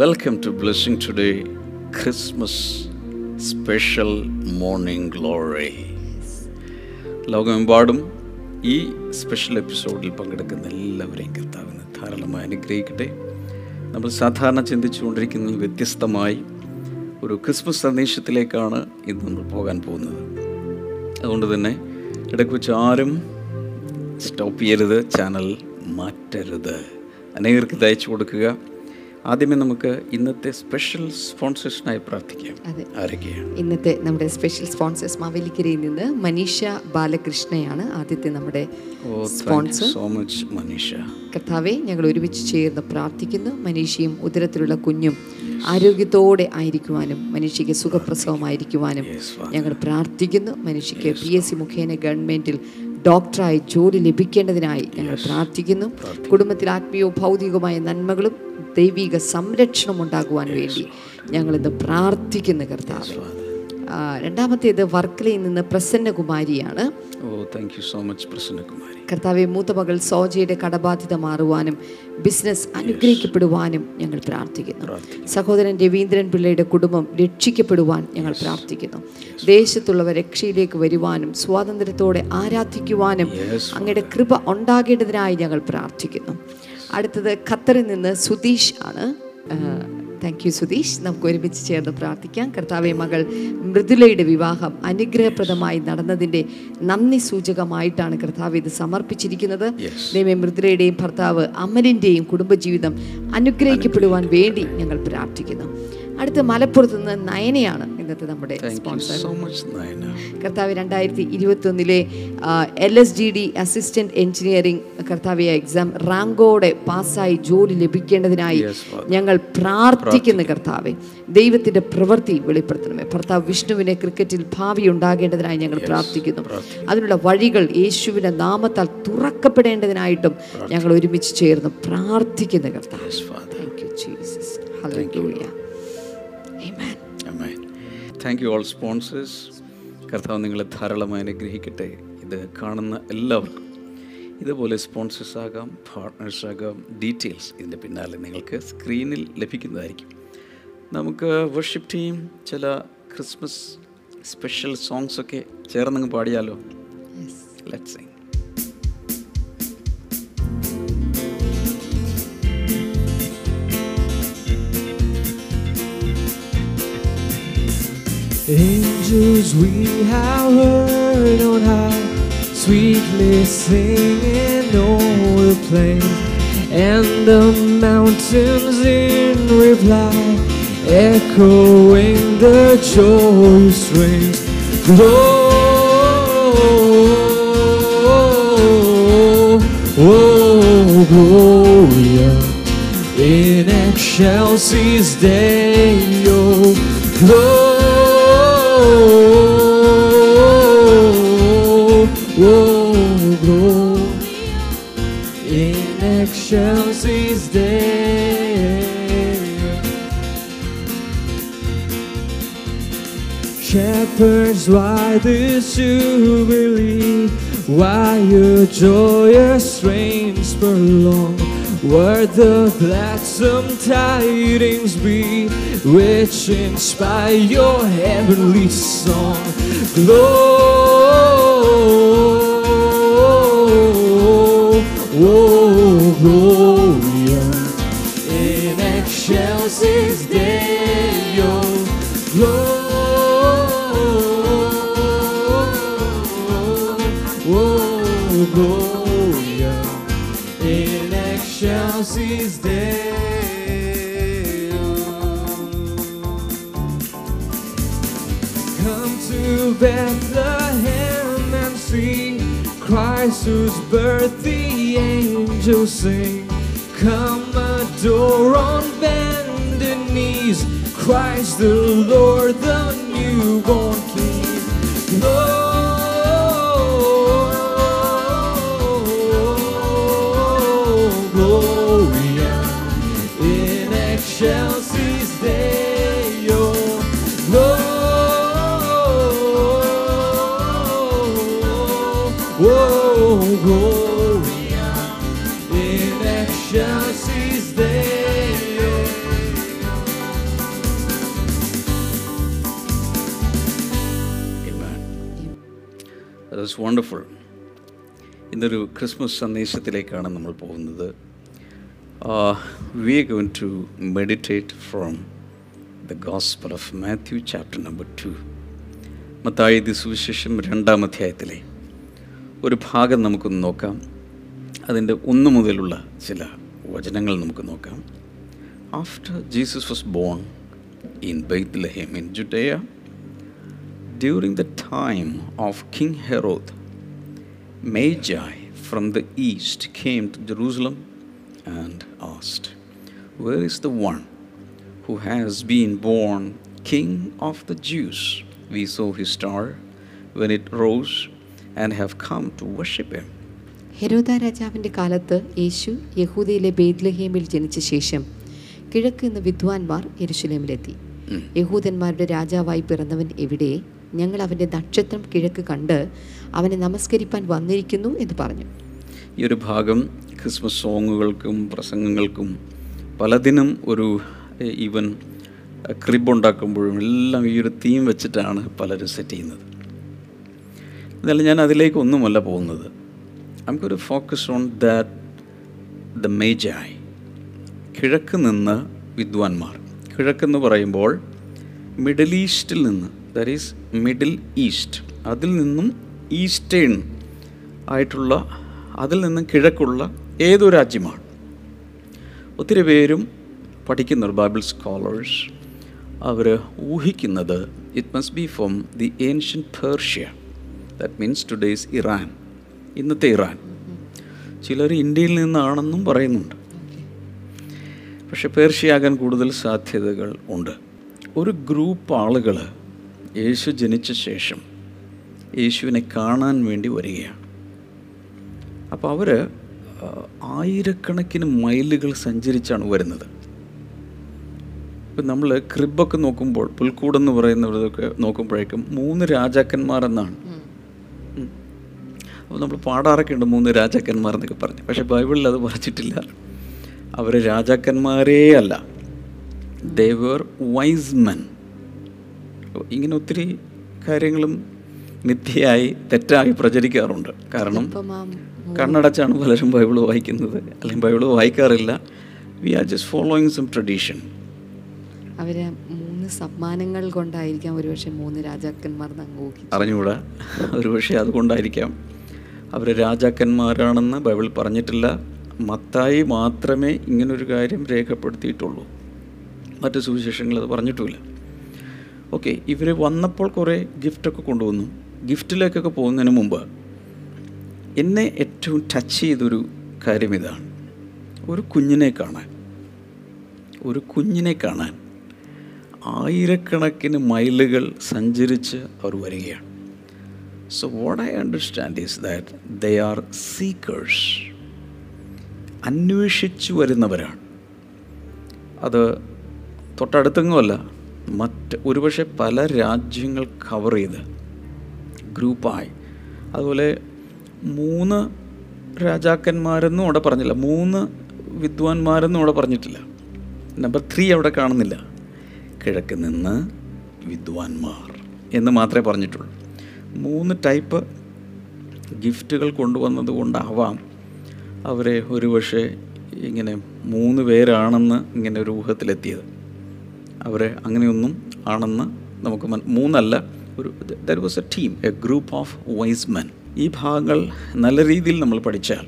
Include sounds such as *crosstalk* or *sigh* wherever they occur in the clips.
Welcome to blessing today Christmas special morning glory ലോകമെമ്പാടും ഈ special എപ്പിസോഡിൽ പങ്കെടുക്കുന്ന എല്ലാവരെയും കർത്താവിന് ധാരാളമായി അനുഗ്രഹിക്കട്ടെ. നമ്മൾ സാധാരണ ചിന്തിച്ചുകൊണ്ടിരിക്കുന്നതിൽ വ്യത്യസ്തമായി ഒരു ക്രിസ്മസ് സന്ദേശത്തിലേക്കാണ് ഇന്ന് നമ്മൾ പോകാൻ പോകുന്നത്. അതുകൊണ്ട് തന്നെ ഇടയ്ക്ക് വെച്ച് ആരും സ്റ്റോപ്പ് ചെയ്യരുത് ചാനൽ മാറ്റരുത്. അനേകർക്ക് ഇത് അയച്ചു കൊടുക്കുക. ആദ്യമേ നമുക്ക് ഇന്നത്തെ സ്പെഷ്യൽ സ്പോൺസേഴ്സിനായി പ്രാർത്ഥിക്കാം. ആരൊക്കെയാണ്? ഇന്നത്തെ നമ്മുടെ സ്പെഷ്യൽ സ്പോൺസേഴ്സ് മാവേലിക്കരയിൽ നിന്ന് മനീഷ ബാലകൃഷ്ണയാണ് ആദ്യത്തെ നമ്മുടെ സ്പോൺസർ സോ മച്ച് മനീഷ. കർത്താവെ ഞങ്ങൾ ഒരുമിച്ച് ചേർന്ന് പ്രാർത്ഥിക്കുന്നു. മനീഷയും ഉദരത്തിലുള്ള കുഞ്ഞും ആരോഗ്യത്തോടെ ആയിരിക്കുവാനും മനുഷ്യക്ക് സുഖപ്രസവമായിരിക്കുവാനും ഞങ്ങൾ പ്രാർത്ഥിക്കുന്നു. മനുഷ്യക്ക് പി എസ് സി മുഖേന ഗവൺമെന്റിൽ ഡോക്ടറായി ജോലി ലഭിക്കേണ്ടതിനായി ഞങ്ങൾ പ്രാർത്ഥിക്കുന്നു. കുടുംബത്തിൽ ആത്മീയവും ഭൗതികവുമായ നന്മകളും ദൈവിക സംരക്ഷണം ഉണ്ടാകുവാൻ വേണ്ടി ഞങ്ങൾ ഇന്ന് പ്രാർത്ഥിക്കുന്നു കർത്താവ്. രണ്ടാമത്തേത് വർക്കലയിൽ നിന്ന് പ്രസന്നകുമാരിയാണ്. പ്രസന്നകുമാരി. കർത്താവെ മൂത്ത മകൾ സോജയുടെ കടബാധ്യത മാറുവാനും ബിസിനസ് അനുഗ്രഹിക്കപ്പെടുവാനും ഞങ്ങൾ പ്രാർത്ഥിക്കുന്നു. സഹോദരൻ രവീന്ദ്രൻ പിള്ളയുടെ കുടുംബം രക്ഷിക്കപ്പെടുവാൻ ഞങ്ങൾ പ്രാർത്ഥിക്കുന്നു. ദേശത്തുള്ളവർ രക്ഷയിലേക്ക് വരുവാനും സ്വാതന്ത്ര്യത്തോടെ ആരാധിക്കുവാനും അങ്ങയുടെ കൃപ ഉണ്ടാകേണ്ടതിനായി ഞങ്ങൾ പ്രാർത്ഥിക്കുന്നു. അടുത്തത് ഖത്തറിൽ നിന്ന് സുധീഷ് ആണ്. Thank you Sudheesh. നമുക്ക് ഒരുമിച്ച് ചേർന്ന് പ്രാർത്ഥിക്കാം. കർത്താവെ മകൾ മൃദുലയുടെ വിവാഹം അനുഗ്രഹപ്രദമായി നടന്നതിന്റെ നന്ദി സൂചകമായിട്ടാണ് കർത്താവ് ഇത് സമർപ്പിച്ചിരിക്കുന്നത്. ദൈവം മൃദുലയുടെയും ഭർത്താവ് അമലിന്റെയും കുടുംബജീവിതം അനുഗ്രഹിക്കപ്പെടുവാൻ വേണ്ടി ഞങ്ങൾ പ്രാർത്ഥിക്കുന്നു. അടുത്ത മലപ്പുറത്ത് നിന്ന് നയനയാണ് ഇന്നത്തെ നമ്മുടെ സ്പോൺസർ കർത്താവ് രണ്ടായിരത്തി ഇരുപത്തി ഒന്നിലെ L S G D assistant engineering കർത്താവ് എക്സാം റാങ്കോടെ പാസ്സായി ജോലി ലഭിക്കേണ്ടതിനായി ഞങ്ങൾ പ്രാർത്ഥിക്കുന്ന കർത്താവെ. ദൈവത്തിന്റെ പ്രവൃത്തി വെളിപ്പെടുത്തണമേ. ഭർത്താവ് വിഷ്ണുവിനെ ക്രിക്കറ്റിൽ ഭാവി ഉണ്ടാകേണ്ടതിനായി ഞങ്ങൾ പ്രാർത്ഥിക്കുന്നു. അതിനുള്ള വഴികൾ യേശുവിന്റെ നാമത്താൽ തുറക്കപ്പെടേണ്ടതിനായിട്ടും ഞങ്ങൾ ഒരുമിച്ച് ചേർന്ന് പ്രാർത്ഥിക്കുന്ന കർത്താവ്. താങ്ക് യു ജീസസ് അമ്മേ താങ്ക് യു ഓൾ സ്പോൺസേഴ്സ് കർത്താവ് നിങ്ങളെ ധാരാളമായി അനുഗ്രഹിക്കട്ടെ. ഇത് കാണുന്ന എല്ലാവർക്കും. ഇതുപോലെ സ്പോൺസേഴ്സ് ആകാം പാർട്ട്നേഴ്സ് ആകാം ഡീറ്റെയിൽസ് ഇതിന്റെ പിന്നാലെ നിങ്ങൾക്ക് സ്ക്രീനിൽ ലഭിക്കുന്നതായിരിക്കും. നമുക്ക് വർഷിപ്പ് ടീം ചില ക്രിസ്മസ് സ്പെഷ്യൽ സോങ്സൊക്കെ ചേർന്നങ്ങ് പാടിയാലോ? Let sing Angels we have heard on high, sweetly singing o'er the plain, and the mountains in reply, echoing the joyous strains. Glory, Gloria in excelsis Deo Glory, shepherds riders who believe why your joyous reigns prolong? Were the gladsome tidings be which inspire your heavenly song? Glory, in excelsis Deo. Whose birth the angels sing. Come adore on bended knees Christ the Lord, the ഇന്നൊരു Christmas സന്ദേശത്തിലേക്കാണ് നമ്മൾ പോകുന്നത്. We going to meditate from the gospel of Matthew chapter number two Mathai the സുവിശേഷം രണ്ടാം അധ്യായത്തിലെ ഒരു ഭാഗം നമുക്കൊന്ന് നോക്കാം. അതിന്റെ ഒന്ന് മുതലുള്ള ചില വചനങ്ങൾ നമുക്ക് നോക്കാം. After Jesus was born in Bethlehem in Judea during the time of king Herod, Magi from the east came to Jerusalem and asked, Where is the one who has been born King of the Jews? We saw his star when it rose and have come to worship him. ഹെരോദ രാജാവിന്റെ കാലത്ത് യേശു യഹൂദയിലെ ബേദ്ലഹേമിൽ ജനിച്ച ശേഷം കിഴക്ക് നിന്ന് വിദ്വാൻമാർ യെരുശലേമിലെത്തി യഹൂദന്മാരുടെ രാജാവായി പിറന്നവൻ എവിടെ ഞങ്ങൾ അവന്റെ നക്ഷത്രം കിഴക്ക് കണ്ട് അവനെ നമസ്കരിപ്പാൻ വന്നിരിക്കുന്നു എന്ന് പറഞ്ഞു. ഈ ഒരു ഭാഗം ക്രിസ്മസ് സോങ്ങുകൾക്കും പ്രസംഗങ്ങൾക്കും പലതിനും ഒരു ഈവൻ ക്രിബ് ഉണ്ടാക്കുമ്പോഴും എല്ലാം ഈ ഒരു തീം വെച്ചിട്ടാണ് പലരും സെറ്റ് ചെയ്യുന്നത്. എന്നാലും ഞാൻ അതിലേക്കൊന്നുമല്ല പോകുന്നത്. നമുക്കൊരു focus on that the Magi കിഴക്ക് നിന്ന് വിദ്വാൻമാർ. കിഴക്കെന്ന് പറയുമ്പോൾ മിഡിൽ ഈസ്റ്റിൽ നിന്ന് ദാറ്റ് ഈസ് മിഡിൽ ഈസ്റ്റ് അതിൽ നിന്നും ഈസ്റ്റേൺ ആയിട്ടുള്ള അതിൽ നിന്നും കിഴക്കുള്ള ഏതോ രാജ്യമാണ്? ഒത്തിരി പേരും പഠിക്കുന്ന ബൈബിൾ സ്കോളേഴ്സ് അവർ ഊഹിക്കുന്നത് it must be from the ancient Persia that means today's Iran ഇന്നത്തെ ഇറാൻ ചിലർ ഇന്ത്യയിൽ നിന്നാണെന്നും പറയുന്നുണ്ട്. പക്ഷെ പേർഷ്യയാകാൻ കൂടുതൽ സാധ്യതകൾ ഉണ്ട്. ഒരു ഗ്രൂപ്പ് ആളുകൾ യേശു ജനിച്ച ശേഷം യേശുവിനെ കാണാൻ വേണ്ടി വരികയാണ്. അപ്പോൾ അവർ ആയിരക്കണക്കിന് മൈലുകൾ സഞ്ചരിച്ചാണ് വരുന്നത്. ഇപ്പം നമ്മൾ ക്രിബൊക്കെ നോക്കുമ്പോൾ പുൽക്കൂടെന്ന് പറയുന്നവരൊക്കെ നോക്കുമ്പോഴേക്കും മൂന്ന് രാജാക്കന്മാർ എന്നാണ് അപ്പോൾ നമ്മൾ പാടാറൊക്കെ ഉണ്ട് മൂന്ന് രാജാക്കന്മാർ എന്നൊക്കെ പറഞ്ഞു. പക്ഷേ ബൈബിളിൽ അത് പറഞ്ഞിട്ടില്ല. അവർ രാജാക്കന്മാരേ അല്ല. ദേവർ വൈസ് മെൻ ഇങ്ങനെ ഒത്തിരി കാര്യങ്ങളും മിഥ്യയായി തെറ്റായി പ്രചരിക്കാറുണ്ട്. കാരണം കണ്ണടച്ചാണ് പലരും ബൈബിൾ വായിക്കുന്നത്. അല്ലെങ്കിൽ ബൈബിൾ വായിക്കാറില്ല. We are just following some tradition അവർ മൂന്ന് സമ്മാനങ്ങൾ കൊണ്ടായിരിക്കാം ഒരുപക്ഷെ മൂന്ന് രാജാക്കന്മാർ അറിഞ്ഞുകൂടാ? ഒരുപക്ഷെ അതുകൊണ്ടായിരിക്കാം. അവർ രാജാക്കന്മാരാണെന്ന് ബൈബിൾ പറഞ്ഞിട്ടില്ല. മത്തായി മാത്രമേ ഇങ്ങനൊരു കാര്യം രേഖപ്പെടുത്തിയിട്ടുള്ളൂ. മറ്റ് സുവിശേഷങ്ങൾ അത് പറഞ്ഞിട്ടുമില്ല. ഓക്കെ ഇവർ വന്നപ്പോൾ കുറേ ഗിഫ്റ്റൊക്കെ കൊണ്ടുവന്നു. ഗിഫ്റ്റിലേക്കൊക്കെ പോകുന്നതിന് മുമ്പ് എന്നെ ഏറ്റവും ടച്ച് ചെയ്തൊരു കാര്യം ഇതാണ്. ഒരു കുഞ്ഞിനെ കാണാൻ. ഒരു കുഞ്ഞിനെ കാണാൻ ആയിരക്കണക്കിന് മൈലുകൾ സഞ്ചരിച്ച് അവർ വരികയാണ്. So what I understand is that they are seekers അന്വേഷിച്ചു വരുന്നവരാണ്. അത് തൊട്ടടുത്തെങ്ങുമല്ല മറ്റ് ഒരുപക്ഷെ പല രാജ്യങ്ങൾ കവർ ചെയ്ത് ഗ്രൂപ്പായി. അതുപോലെ മൂന്ന് രാജാക്കന്മാരെന്നും അവിടെ പറഞ്ഞില്ല. മൂന്ന് വിദ്വാൻമാരെന്നും അവിടെ പറഞ്ഞിട്ടില്ല. നമ്പർ ത്രീ അവിടെ കാണുന്നില്ല. കിഴക്ക് നിന്ന് വിദ്വാൻമാർ എന്ന് മാത്രമേ പറഞ്ഞിട്ടുള്ളൂ. മൂന്ന് ടൈപ്പ് ഗിഫ്റ്റുകൾ കൊണ്ടുവന്നത് കൊണ്ടാവാം അവരെ ഒരുപക്ഷെ ഇങ്ങനെ മൂന്ന് പേരാണെന്ന് ഇങ്ങനെ ഒരു ഊഹത്തിലെത്തിയത്. അവരെ അങ്ങനെയൊന്നും ആണെന്ന് നമുക്ക് മൂന്നല്ല ഒരു there was a team a group of wise men ഈ ഭാഗങ്ങൾ നല്ല രീതിയിൽ നമ്മൾ പഠിച്ചാൽ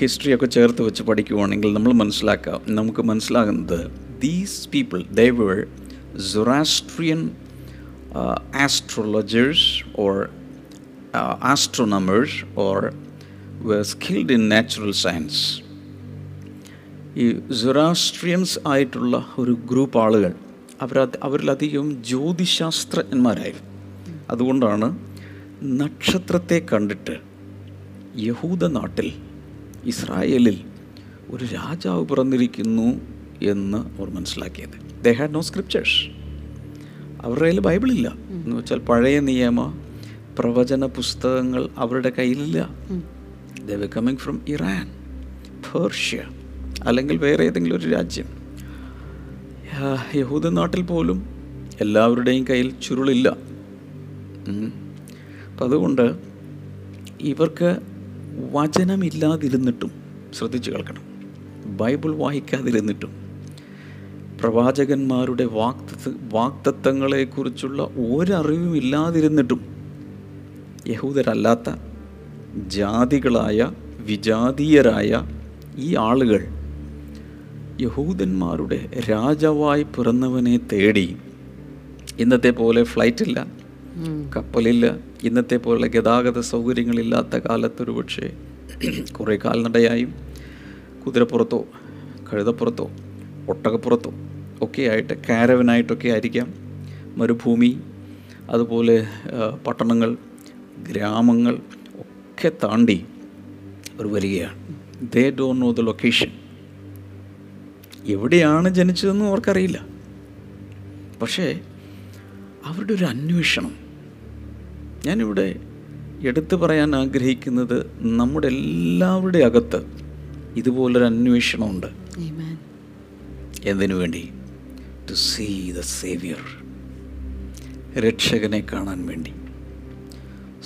ഹിസ്റ്ററിയൊക്കെ ചേർത്ത് വെച്ച് പഠിക്കുവാണെങ്കിൽ നമ്മൾ മനസ്സിലാക്കാം നമുക്ക് മനസ്സിലാകുന്നത് these people they were Zoroastrian astrologers or astronomers or skilled in natural science. ഈ സുറാസ്ട്രിയൻസ് ആയിട്ടുള്ള ഒരു ഗ്രൂപ്പ് ആളുകൾ അവർ അവരിലധികം ജ്യോതിശാസ്ത്രജ്ഞന്മാരായിരുന്നു അതുകൊണ്ടാണ് നക്ഷത്രത്തെ കണ്ടിട്ട് യഹൂദ നാട്ടിൽ ഇസ്രായേലിൽ ഒരു രാജാവ് പിറന്നിരിക്കുന്നു എന്ന് അവർ മനസ്സിലാക്കിയത്. ദേ ഹാഡ് നോ സ്ക്രിപ്റ്റേഴ്സ് അവരുടെ കയ്യിൽ ബൈബിളില്ല. എന്ന് വെച്ചാൽ പഴയ നിയമ പ്രവചന പുസ്തകങ്ങൾ അവരുടെ കയ്യിലില്ല. ദ വെ കമ്മിങ് ഫ്രം ഇറാൻ പേർഷ്യ അല്ലെങ്കിൽ വേറെ ഏതെങ്കിലും ഒരു രാജ്യം. യഹൂദ നാട്ടിൽ പോലും എല്ലാവരുടെയും കയ്യിൽ ചുരുളില്ല. അപ്പം അതുകൊണ്ട് ഇവർക്ക് വചനമില്ലാതിരുന്നിട്ടും ശ്രദ്ധിച്ചു കേൾക്കണം. ബൈബിൾ വായിക്കാതിരുന്നിട്ടും പ്രവാചകന്മാരുടെ വാക്ത വാക്തത്വങ്ങളെക്കുറിച്ചുള്ള ഒരറിവും ഇല്ലാതിരുന്നിട്ടും യഹൂദരല്ലാത്ത ജാതികളായ വിജാതീയരായ ഈ ആളുകൾ യഹൂദന്മാരുടെ രാജാവായി പിറന്നവനെ തേടി ഇന്നത്തെ പോലെ ഫ്ലൈറ്റില്ല കപ്പലില്ല ഇന്നത്തെ പോലെ ഗതാഗത സൗകര്യങ്ങളില്ലാത്ത കാലത്തൊരു പക്ഷേ കുറേ കാൽനടയായും കുതിരപ്പുറത്തോ കഴുതപ്പുറത്തോ ഒട്ടകപ്പുറത്തോ ഒക്കെ ആയിട്ട് കാരവനായിട്ടൊക്കെ ആയിരിക്കാം മരുഭൂമി. അതുപോലെ പട്ടണങ്ങൾ ഗ്രാമങ്ങൾ ഒക്കെ താണ്ടി അവർ വരികയാണ്. They don't know the location എവിടെയാണ് ജനിച്ചതെന്നും അവർക്കറിയില്ല. പക്ഷേ അവരുടെ ഒരു അന്വേഷണം. ഞാനിവിടെ എടുത്തു പറയാൻ ആഗ്രഹിക്കുന്നത് നമ്മുടെ എല്ലാവരുടെ അകത്ത് ഇതുപോലൊരു അന്വേഷണമുണ്ട്. എന്തിനു വേണ്ടി? ടു സീ ദ സേവിയർ രക്ഷകനെ കാണാൻ വേണ്ടി.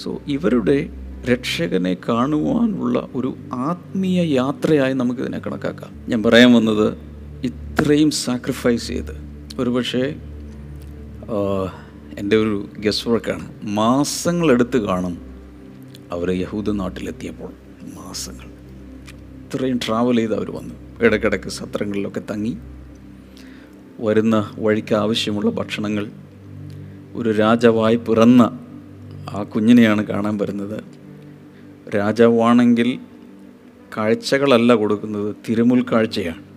സോ ഇവരുടെ രക്ഷകനെ കാണുവാനുള്ള ഒരു ആത്മീയ യാത്രയായി നമുക്കിതിനെ കണക്കാക്കാം. ഞാൻ പറയാൻ വന്നത് ഇത്രയും സാക്രിഫൈസ് ചെയ്ത്. ഒരുപക്ഷെ എന്റെ ഒരു ഗസ് വർക്കാണ് മാസങ്ങളെടുത്ത് കാണും അവർ യഹൂദ നാട്ടിലെത്തിയപ്പോൾ. മാസങ്ങൾ. ഇത്രയും ട്രാവൽ ചെയ്ത് അവർ വന്നു. ഇടയ്ക്കിടയ്ക്ക് സത്രങ്ങളിലൊക്കെ തങ്ങി. വരുന്ന വഴിക്ക് ആവശ്യമുള്ള ഭക്ഷണങ്ങൾ. ഒരു രാജാവായി പിറന്ന ആ കുഞ്ഞിനെയാണ് കാണാൻ വരുന്നത്. രാജാവാണെങ്കിൽ കാഴ്ചകളല്ല കൊടുക്കുന്നത്. തിരുമുൽ കാഴ്ചയാണ്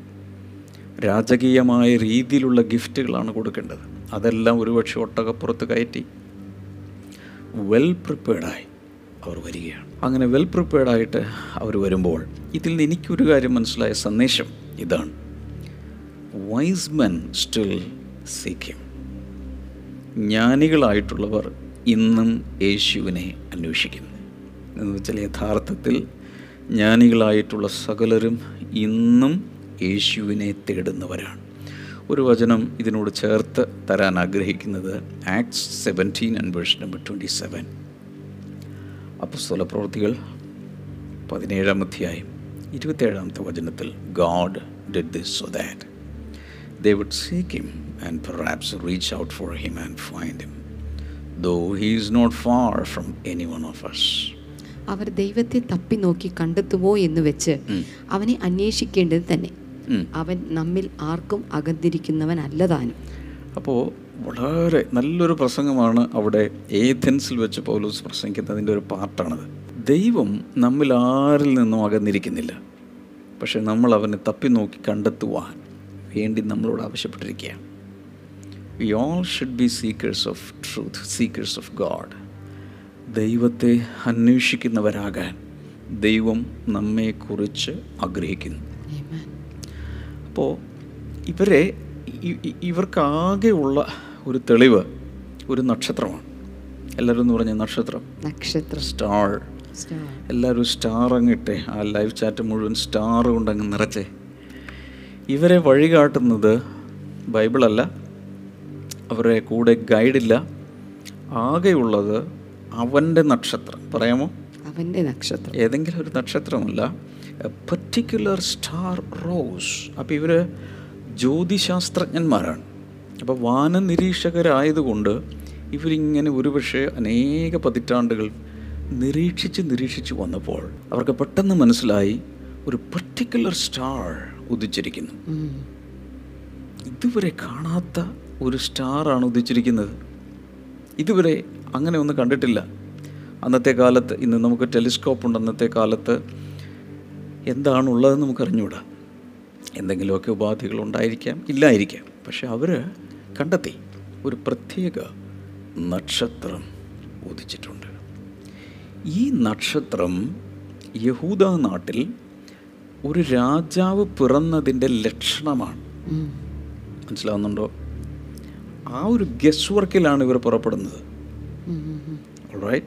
രാജകീയമായ രീതിയിലുള്ള ഗിഫ്റ്റുകളാണ് കൊടുക്കേണ്ടത്. അതെല്ലാം ഒരുപക്ഷെ ഒട്ടകപ്പുറത്ത് കയറ്റി വെൽ പ്രിപ്പയർഡായി അവർ വരികയാണ്. അങ്ങനെ വെൽ പ്രിപ്പയർഡായിട്ട് അവർ വരുമ്പോൾ ഇതിൽ നിന്ന് എനിക്കൊരു കാര്യം മനസ്സിലായ സന്ദേശം ഇതാണ്. Wise men still seek him ജ്ഞാനികളായിട്ടുള്ളവർ ഇന്നും യേശുവിനെ അന്വേഷിക്കുന്നു. എന്ന് വെച്ചാൽ യഥാർത്ഥത്തിൽ ജ്ഞാനികളായിട്ടുള്ള സകലരും ഇന്നും യേശുവിനെ തേടുന്നവരാണ്. ഒരു വചനം ഇതിനോട് ചേർത്ത് തരാൻ ആഗ്രഹിക്കുന്നത് Acts seventeen and verse number twenty seven. അപ്പസ്തല പ്രവൃത്തികൾ പതിനേഴാം അധ്യായം ഇരുപത്തേഴാമത്തെ വചനത്തിൽ God did this so that they would seek him and perhaps reach out for him and find him, though he is not far from any one of us അവർ ദൈവത്തെ തപ്പി നോക്കി കണ്ടെത്തുമോ എന്ന് വെച്ച് അവനെ അന്വേഷിക്കേണ്ടത് തന്നെ. അവൻ നമ്മിൽ ആർക്കും അകന്നിരിക്കുന്നവനല്ല താനും അപ്പോൾ വളരെ നല്ലൊരു പ്രസംഗമാണ് അവിടെ ഏഥൻസിൽ വെച്ച് പൗലോസ് പ്രസംഗിക്കുന്നതിന്റെ ഒരു പാർട്ടാണത്. ദൈവം നമ്മിൽ ആരിൽ നിന്നും അകന്നിരിക്കുന്നില്ല. പക്ഷെ നമ്മൾ അവനെ തപ്പി നോക്കി കണ്ടെത്തുവാൻ വേണ്ടി നമ്മളോട് ആവശ്യപ്പെട്ടിരിക്കുകയാണ്. We all should be seekers of truth seekers of God ദൈവത്തെ അന്വേഷിക്കുന്നവരാകാൻ ദൈവം നമ്മെക്കുറിച്ച് ആഗ്രഹിക്കുന്നു. അപ്പോൾ ഇവരെ ഇവർക്കാകെയുള്ള ഒരു തെളിവ് ഒരു നക്ഷത്രമാണ്. എല്ലാവരും എന്ന് പറഞ്ഞ നക്ഷത്രം. നക്ഷത്ര. സ്റ്റാർ. എല്ലാവരും സ്റ്റാർ അങ്ങിട്ടെ. ആ ലൈവ് ചാറ്റ് മുഴുവൻ സ്റ്റാർ കൊണ്ട് അങ്ങ് നിറച്ചേ. ഇവരെ വഴികാട്ടുന്നത് ബൈബിളല്ല അവരെ കൂടെ ഗൈഡില്ല ആകെയുള്ളത് അവന്റെ നക്ഷത്രം. പറയാമോ? അവന്റെ നക്ഷത്രം. ഏതെങ്കിലും ഒരു നക്ഷത്രമല്ല. പെർട്ടിക്കുലർ സ്റ്റാർ റോസ് അപ്പോൾ ഇവർ ജ്യോതിശാസ്ത്രജ്ഞന്മാരാണ്. അപ്പോൾ വാനനിരീക്ഷകരായതുകൊണ്ട് ഇവരിങ്ങനെ ഒരുപക്ഷെ അനേക പതിറ്റാണ്ടുകൾ നിരീക്ഷിച്ച് നിരീക്ഷിച്ച് വന്നപ്പോൾ അവർക്ക് പെട്ടെന്ന് മനസ്സിലായി ഒരു പെർട്ടിക്കുലർ സ്റ്റാർ ഉദിച്ചിരിക്കുന്നു. ഇതുവരെ കാണാത്ത ഒരു സ്റ്റാറാണ് ഉദിച്ചിരിക്കുന്നത്. ഇതുവരെ അങ്ങനെ ഒന്നും കണ്ടിട്ടില്ല. അന്നത്തെ കാലത്ത് ഇന്ന് നമുക്ക് ടെലിസ്കോപ്പ് ഉണ്ട്. അന്നത്തെ കാലത്ത് എന്താണുള്ളതെന്ന് നമുക്കറിഞ്ഞുകൂടാ എന്തെങ്കിലുമൊക്കെ ഉപാധികൾ ഉണ്ടായിരിക്കാം ഇല്ലായിരിക്കാം. പക്ഷെ അവർ കണ്ടെത്തി. ഒരു പ്രത്യേക നക്ഷത്രം ഉദിച്ചിട്ടുണ്ട് ഈ നക്ഷത്രം യഹൂദ നാട്ടിൽ ഒരു രാജാവ് പിറന്നതിന്റെ ലക്ഷണമാണ്. മനസ്സിലാവുന്നുണ്ടോ? ആ ഒരു ഗസ് വർക്കിലാണ് ഇവർ പുറപ്പെടുന്നത്. റൈറ്റ്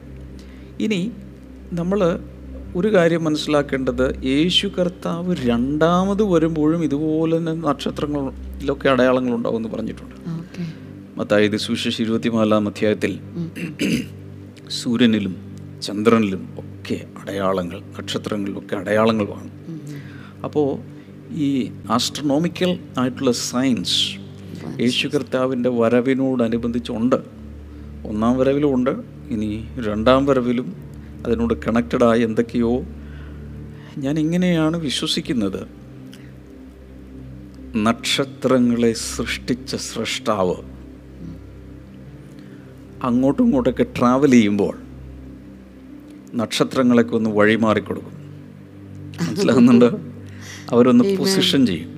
ഇനി നമ്മൾ ഒരു കാര്യം മനസ്സിലാക്കേണ്ടത് യേശു കർത്താവ് രണ്ടാമത് വരുമ്പോഴും ഇതുപോലെ തന്നെ നക്ഷത്രങ്ങളിലൊക്കെ അടയാളങ്ങളുണ്ടാവും എന്ന് പറഞ്ഞിട്ടുണ്ട്. മത്തായത് സുവിശേഷം ഇരുപത്തിനാലാം അധ്യായത്തിൽ സൂര്യനിലും ചന്ദ്രനിലും ഒക്കെ ഒക്കെ അടയാളങ്ങൾ നക്ഷത്രങ്ങളിലൊക്കെ അടയാളങ്ങൾ കാണും. അപ്പോൾ ഈ ആസ്ട്രണോമിക്കൽ ആയിട്ടുള്ള സയൻസ് യേശു കർത്താവിന്റെ വരവിനോടനുബന്ധിച്ചുണ്ട്. ഒന്നാം വരവിലും ഉണ്ട് ഇനി രണ്ടാം വരവിലും അതിനോട് കണക്റ്റഡായ എന്തൊക്കെയോ ഞാൻ ഇങ്ങനെയാണ് വിശ്വസിക്കുന്നത്. നക്ഷത്രങ്ങളെ സൃഷ്ടിച്ച സൃഷ്ടാവ് അങ്ങോട്ടും ഇങ്ങോട്ടൊക്കെ ട്രാവൽ ചെയ്യുമ്പോൾ നക്ഷത്രങ്ങളൊക്കെ ഒന്ന് വഴിമാറി വഴിമാറിക്കൊടുക്കും മനസ്സിലാകുന്നുണ്ട്? അവരൊന്ന് പൊസിഷൻ ചെയ്യും.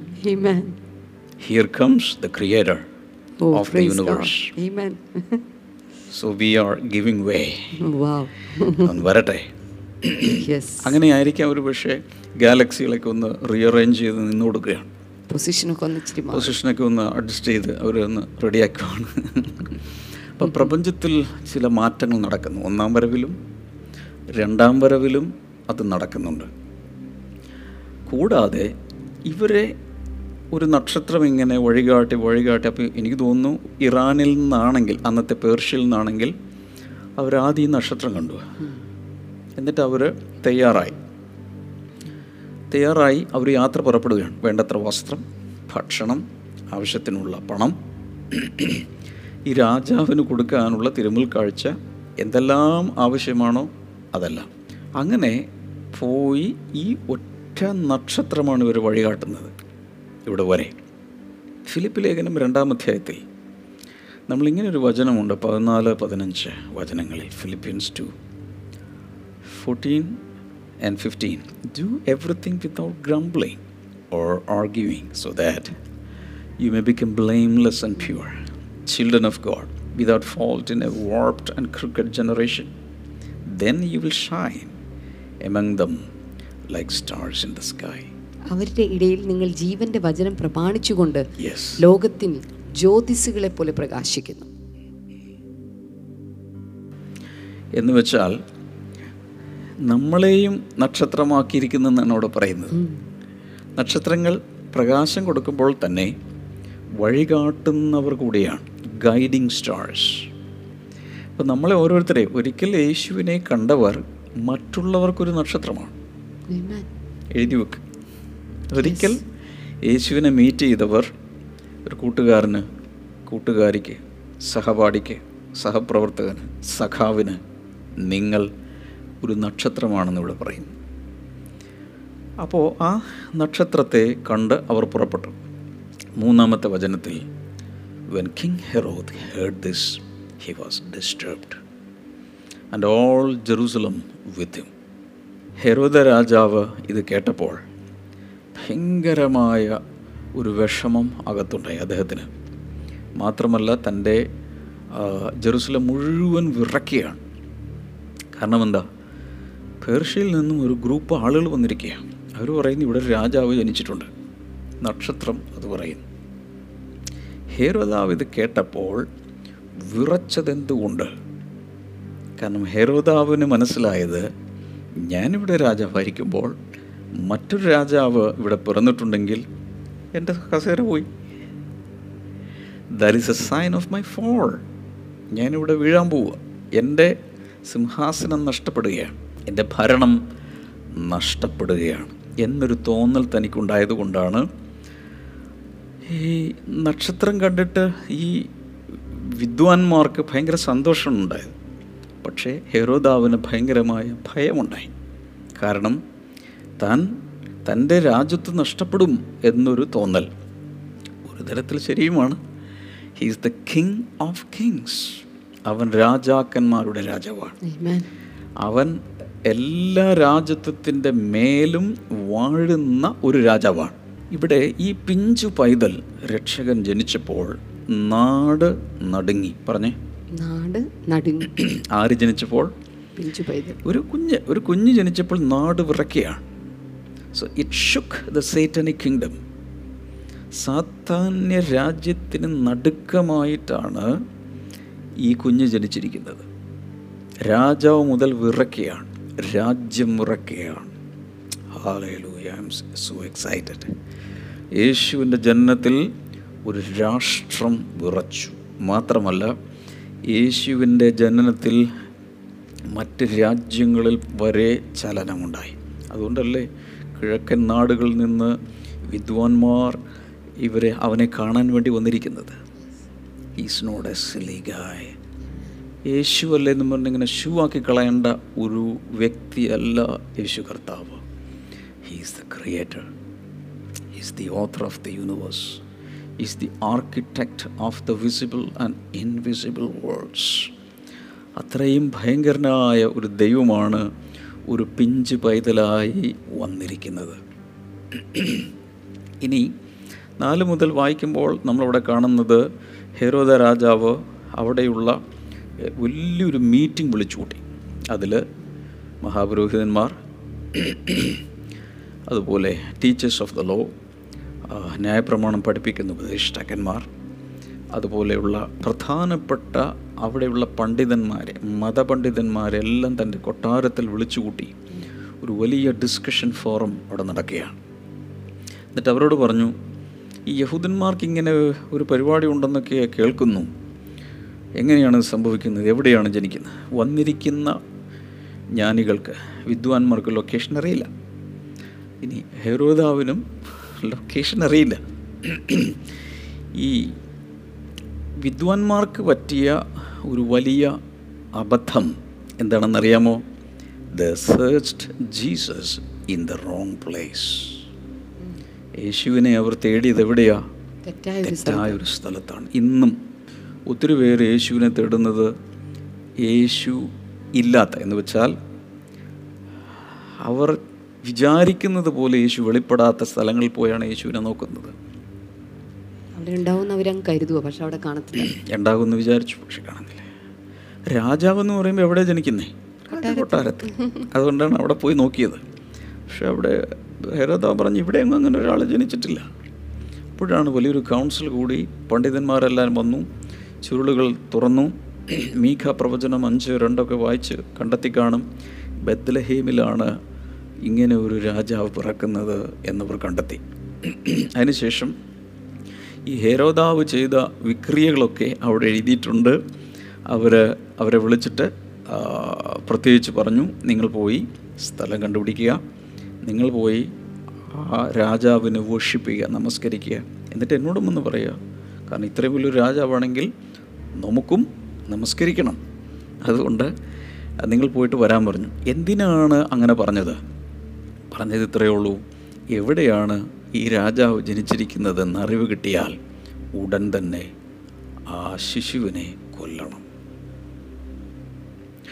Here comes the creator of the universe. So we are giving way wow. വരട്ടെ yes. അങ്ങനെയായിരിക്കാം ഒരു പക്ഷേ ഗാലക്സികളൊക്കെ ഒന്ന് റീഅറേഞ്ച് ചെയ്ത് നിന്ന് കൊടുക്കുകയാണ് പൊസിഷനൊക്കെ ഒന്ന് ഇച്ചിരി. പൊസിഷനൊക്കെ ഒന്ന് അഡ്ജസ്റ്റ് ചെയ്ത് അവരൊന്ന് റെഡിയാക്കുവാണ് അപ്പം പ്രപഞ്ചത്തിൽ ചില മാറ്റങ്ങൾ നടക്കുന്നു ഒന്നാം വരവിലും രണ്ടാം വരവിലും അത് നടക്കുന്നുണ്ട് കൂടാതെ ഇവരെ ഒരു നക്ഷത്രം ഇങ്ങനെ വഴികാട്ടി വഴികാട്ടി. അപ്പോൾ എനിക്ക് തോന്നുന്നു ഇറാനിൽ നിന്നാണെങ്കിൽ അന്നത്തെ പേർഷ്യയിൽ നിന്നാണെങ്കിൽ അവരാദ്യം ഈ നക്ഷത്രം കണ്ടു. എന്നിട്ട് അവർ തയ്യാറായി. തയ്യാറായി അവർ യാത്ര പുറപ്പെടുകയാണ്. വേണ്ടത്ര വസ്ത്രം ഭക്ഷണം ആവശ്യത്തിനുള്ള പണം. ഈ രാജാവിന് കൊടുക്കാനുള്ള തിരുമുൽ കാഴ്ച എന്തെല്ലാം ആവശ്യമാണോ അതെല്ലാം. അങ്ങനെ പോയി ഈ ഒറ്റ നക്ഷത്രമാണ് ഇവർ വഴികാട്ടുന്നത്. ഇവിടെ വരെ. ഫിലിപ്പ് ലേഖനം രണ്ടാം അധ്യായത്തിൽ നമ്മളിങ്ങനൊരു വചനമുണ്ട് പതിനാല് പതിനഞ്ച് വചനങ്ങളിൽ Philippians two fourteen and fifteen do everything without grumbling or arguing so that you may come blameless and pure children of God without fault in a warped and crooked generation then you will shine among them like stars in the sky അവരുടെ ഇടയിൽ നിങ്ങൾ ജീവന്റെ വചനം പ്രമാണിച്ചുകൊണ്ട് ലോകത്തിൽ ജ്യോതിസുകളെ പോലെ പ്രകാശിക്കുന്നു. എന്ന് വെച്ചാൽ നമ്മളെയും നക്ഷത്രമാക്കിയിരിക്കുന്നെന്നാണ് അവിടെ പറയുന്നത്. നക്ഷത്രങ്ങൾ പ്രകാശം കൊടുക്കുമ്പോൾ തന്നെ വഴികാട്ടുന്നവർ കൂടിയാണ്. ഗൈഡിങ് സ്റ്റാർസ് അപ്പം നമ്മളെ ഓരോരുത്തരെ ഒരിക്കൽ യേശുവിനെ കണ്ടവർ മറ്റുള്ളവർക്കൊരു നക്ഷത്രമാണ്. എഴുതി വെക്ക്. ഒരിക്കൽ യേശുവിനെ മീറ്റ് ചെയ്തവർ ഒരു കൂട്ടുകാരന് കൂട്ടുകാരിക്ക് സഹപാഠിക്ക് സഹപ്രവർത്തകന് സഖാവിന് നിങ്ങൾ ഒരു നക്ഷത്രമാണെന്ന് ഇവിടെ പറയുന്നു അപ്പോൾ ആ നക്ഷത്രത്തെ കണ്ട് അവർ പുറപ്പെട്ടു. മൂന്നാമത്തെ വചനത്തിൽ when king Herod heard this he was disturbed and all Jerusalem with him ഹെരോദ രാജാവ് ഇത് കേട്ടപ്പോൾ ഭയങ്കരമായ ഒരു വിഷമം അകത്തുണ്ടായി അദ്ദേഹത്തിന്. മാത്രമല്ല തന്റെ ജെറുസലം മുഴുവൻ വിറക്കുകയാണ് കാരണം എന്താ? പേർഷ്യയിൽ നിന്നും ഒരു ഗ്രൂപ്പ് ആളുകൾ വന്നിരിക്കുകയാണ്. അവർ പറയുന്നു ഇവിടെ രാജാവ് ജനിച്ചിട്ടുണ്ട്. നക്ഷത്രം അത് പറയുന്നു. ഹേരോദാവ് ഇത് കേട്ടപ്പോൾ വിറച്ചതെന്തുകൊണ്ട്? കാരണം ഹേരോദാവിന് മനസ്സിലായത് ഞാനിവിടെ രാജാവായിരിക്കുമ്പോൾ മറ്റൊരു രാജാവ് ഇവിടെ പിറന്നിട്ടുണ്ടെങ്കിൽ എന്റെ കസേര പോയി. That is a sign of my fall ഞാനിവിടെ വീഴാൻ പോവുക. എന്റെ സിംഹാസനം നഷ്ടപ്പെടുകയാണ്. എന്റെ ഭരണം നഷ്ടപ്പെടുകയാണ്. എന്നൊരു തോന്നൽ തനിക്കുണ്ടായതുകൊണ്ടാണ് ഈ നക്ഷത്രം കണ്ടിട്ട് ഈ വിദ്വാൻമാർക്ക് ഭയങ്കര സന്തോഷമുണ്ടായത്. പക്ഷേ ഹെരോദാവിന് ഭയങ്കരമായ ഭയമുണ്ടായി. കാരണം താൻ തന്റെ രാജ്യത്ത് നഷ്ടപ്പെടും എന്നൊരു തോന്നൽ. ഒരു തരത്തിൽ ശരിയുമാണ്. He's the king of kings അവൻ രാജാക്കന്മാരുടെ രാജാവാണ്. അവൻ എല്ലാ രാജ്യത്വത്തിന്റെ മേലും വാഴുന്ന ഒരു രാജാവാണ്. ഇവിടെ ഈ പിഞ്ചു പൈതൽ രക്ഷകൻ ജനിച്ചപ്പോൾ നാട് നടുങ്ങി. പറഞ്ഞേ. നാട് നടുങ്ങി. ആര് ജനിച്ചപ്പോൾ? ഒരു കുഞ്ഞ് ഒരു കുഞ്ഞ് ജനിച്ചപ്പോൾ നാട് വിറക്കുകയാണ് so it shook the satanic kingdom സാധാന്യ രാജ്യത്തിന് നടുക്കമായിട്ടാണ് ഈ കുഞ്ഞ് ജനിച്ചിരിക്കുന്നത്. രാജാവ് മുതൽ വിറക്കുകയാണ് രാജ്യം വിറക്കുകയാണ് so excited. യേശുവിന്റെ ജനനത്തിൽ ഒരു രാഷ്ട്രം വിറച്ചു. മാത്രമല്ല യേശുവിന്റെ ജനനത്തിൽ മറ്റ് രാജ്യങ്ങളിൽ വരെ ചലനമുണ്ടായി. അതുകൊണ്ടല്ലേ കിഴക്കൻ നാടുകളിൽ നിന്ന് വിദ്വാൻമാർ ഇവരെ അവനെ കാണാൻ വേണ്ടി വന്നിരിക്കുന്നത്. ഈസ് നോട്ട് എ സിലി ഗായ് യേശു അല്ലേ എന്ന് പറഞ്ഞിങ്ങനെ ഷൂ ആക്കി കളയേണ്ട ഒരു വ്യക്തിയല്ല യേശു കർത്താവ്. He's the creator is the author of the universe is the architect of the visible and invisible worlds അത്രയും ഭയങ്കരനായ ഒരു ദൈവമാണ് ഒരു പിഞ്ച് പൈതലായി വന്നിരിക്കുന്നത്. ഇനി നാല് മുതൽ വായിക്കുമ്പോൾ നമ്മളവിടെ കാണുന്നത് ഹെരോദ രാജാവ് അവിടെയുള്ള വലിയൊരു മീറ്റിംഗ് വിളിച്ചു കൂട്ടി അതിൽ മഹാപുരോഹിതന്മാർ അതുപോലെ ടീച്ചേഴ്സ് ഓഫ് ദ ലോ ന്യായപ്രമാണം പഠിപ്പിക്കുന്ന ഉപദേഷ്ടാക്കന്മാർ അതുപോലെയുള്ള പ്രധാനപ്പെട്ട അവിടെയുള്ള പണ്ഡിതന്മാരെ മതപണ്ഡിതന്മാരെല്ലാം തന്റെ കൊട്ടാരത്തിൽ വിളിച്ചുകൂട്ടി ഒരു വലിയ ഡിസ്കഷൻ ഫോറം അവിടെ നടക്കുകയാണ്. എന്നിട്ട് അവരോട് പറഞ്ഞു ഈ യഹൂദന്മാർക്ക് ഇങ്ങനെ ഒരു പരിപാടി ഉണ്ടെന്നൊക്കെ കേൾക്കുന്നു. എങ്ങനെയാണ് സംഭവിക്കുന്നത്? എവിടെയാണ് ജനിക്കുന്നത്? വന്നിരിക്കുന്ന ജ്ഞാനികൾക്ക് വിദ്വാൻമാർക്ക് ലൊക്കേഷൻ അറിയില്ല. ഇനി ഹെരോദാവിനും ലൊക്കേഷൻ അറിയില്ല. ഈ വിദ്വാൻമാർക്ക് പറ്റിയ ഒരു വലിയ അബദ്ധം എന്താണെന്നറിയാമോ? They searched Jesus in the wrong place യേശുവിനെ അവർ തേടിയത് എവിടെയാ? തെറ്റായ ഒരു സ്ഥലത്താണ്. ഇന്നും ഒത്തിരി പേര് യേശുവിനെ തേടുന്നത് യേശു ഇല്ലാത്ത എന്ന് വെച്ചാൽ അവർ വിചാരിക്കുന്നത് പോലെ യേശു വെളിപ്പെടാത്ത സ്ഥലങ്ങളിൽ പോയാണ് യേശുവിനെ നോക്കുന്നത്. അവിടെ അവരങ്ങ് കരുതുക പക്ഷെ അവിടെ കാണത്തില്ല. *clears throat* ഉണ്ടാകുമെന്ന് വിചാരിച്ചു പക്ഷെ കാണുന്നില്ല രാജാവ് എന്ന് പറയുമ്പോൾ എവിടെ ജനിക്കുന്നേ? കൊട്ടാരത്ത്. അതുകൊണ്ടാണ് അവിടെ പോയി നോക്കിയത്. പക്ഷെ അവിടെ ഹേരദാ പറഞ്ഞു ഇവിടെ എങ്ങും അങ്ങനെ ഒരാൾ ജനിച്ചിട്ടില്ല. അപ്പോഴാണ് വലിയൊരു കൗൺസിൽ കൂടി പണ്ഡിതന്മാരെല്ലാം വന്നു ചുരുളുകൾ തുറന്നു. *clears throat* മീഖ പ്രവചനം അഞ്ച് രണ്ടൊക്കെ വായിച്ച് കണ്ടെത്തി കാണും. ബദ്ലഹീമിലാണ് ഇങ്ങനെ ഒരു രാജാവ് പിറക്കുന്നത് എന്നിവർ കണ്ടെത്തി. *clears throat* അതിനുശേഷം ഈ ഹേരോദാവ് ചെയ്ത വിക്രിയകളൊക്കെ അവിടെ എഴുതിയിട്ടുണ്ട്. അവർ അവരെ വിളിച്ചിട്ട് പ്രത്യേകിച്ച് പറഞ്ഞു നിങ്ങൾ പോയി സ്ഥലം കണ്ടുപിടിക്കുക. നിങ്ങൾ പോയി ആ രാജാവിനെ വോഷിപ്പിക്കുക നമസ്കരിക്കുക. എന്നിട്ട് എന്നോടും ഒന്ന് പറയുക കാരണം ഇത്രയും വലിയൊരു രാജാവാണെങ്കിൽ നമുക്കും നമസ്കരിക്കണം. അതുകൊണ്ട് നിങ്ങൾ പോയിട്ട് വരാൻ പറഞ്ഞു. എന്തിനാണ് അങ്ങനെ പറഞ്ഞത്? പറഞ്ഞത് ഇത്രയേ ഉള്ളൂ. എവിടെയാണ് ഈ രാജാവ് ജനിച്ചിരിക്കുന്നതെന്ന് അറിവ് കിട്ടിയാൽ ഉടൻ തന്നെ ആ ശിശുവിനെ കൊല്ലണം.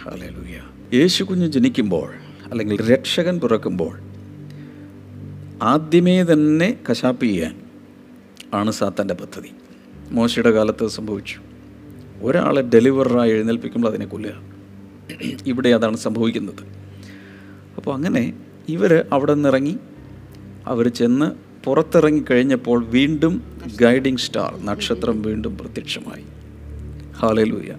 ഹല്ലേലൂയ. യേശു കുഞ്ഞ് ജനിക്കുമ്പോൾ അല്ലെങ്കിൽ രക്ഷകൻ പിറക്കുമ്പോൾ ആദ്യമേ തന്നെ കശാപ്പ് ചെയ്യാൻ ആണ് സാത്താന്റെ പദ്ധതി. മോശയുടെ കാലത്ത് സംഭവിച്ചു. ഒരാളെ ഡെലിവറായി എഴുന്നേൽപ്പിക്കുമ്പോൾ അതിനെ കൊല്ലുക. ഇവിടെ അതാണ് സംഭവിക്കുന്നത്. അപ്പോൾ അങ്ങനെ ഇവർ അവിടെ നിന്നിറങ്ങി അവർ ചെന്ന് പുറത്തിറങ്ങി കഴിഞ്ഞപ്പോൾ വീണ്ടും ഗൈഡിങ് സ്റ്റാർ നക്ഷത്രം വീണ്ടും പ്രത്യക്ഷമായി. ഹാലലൂയ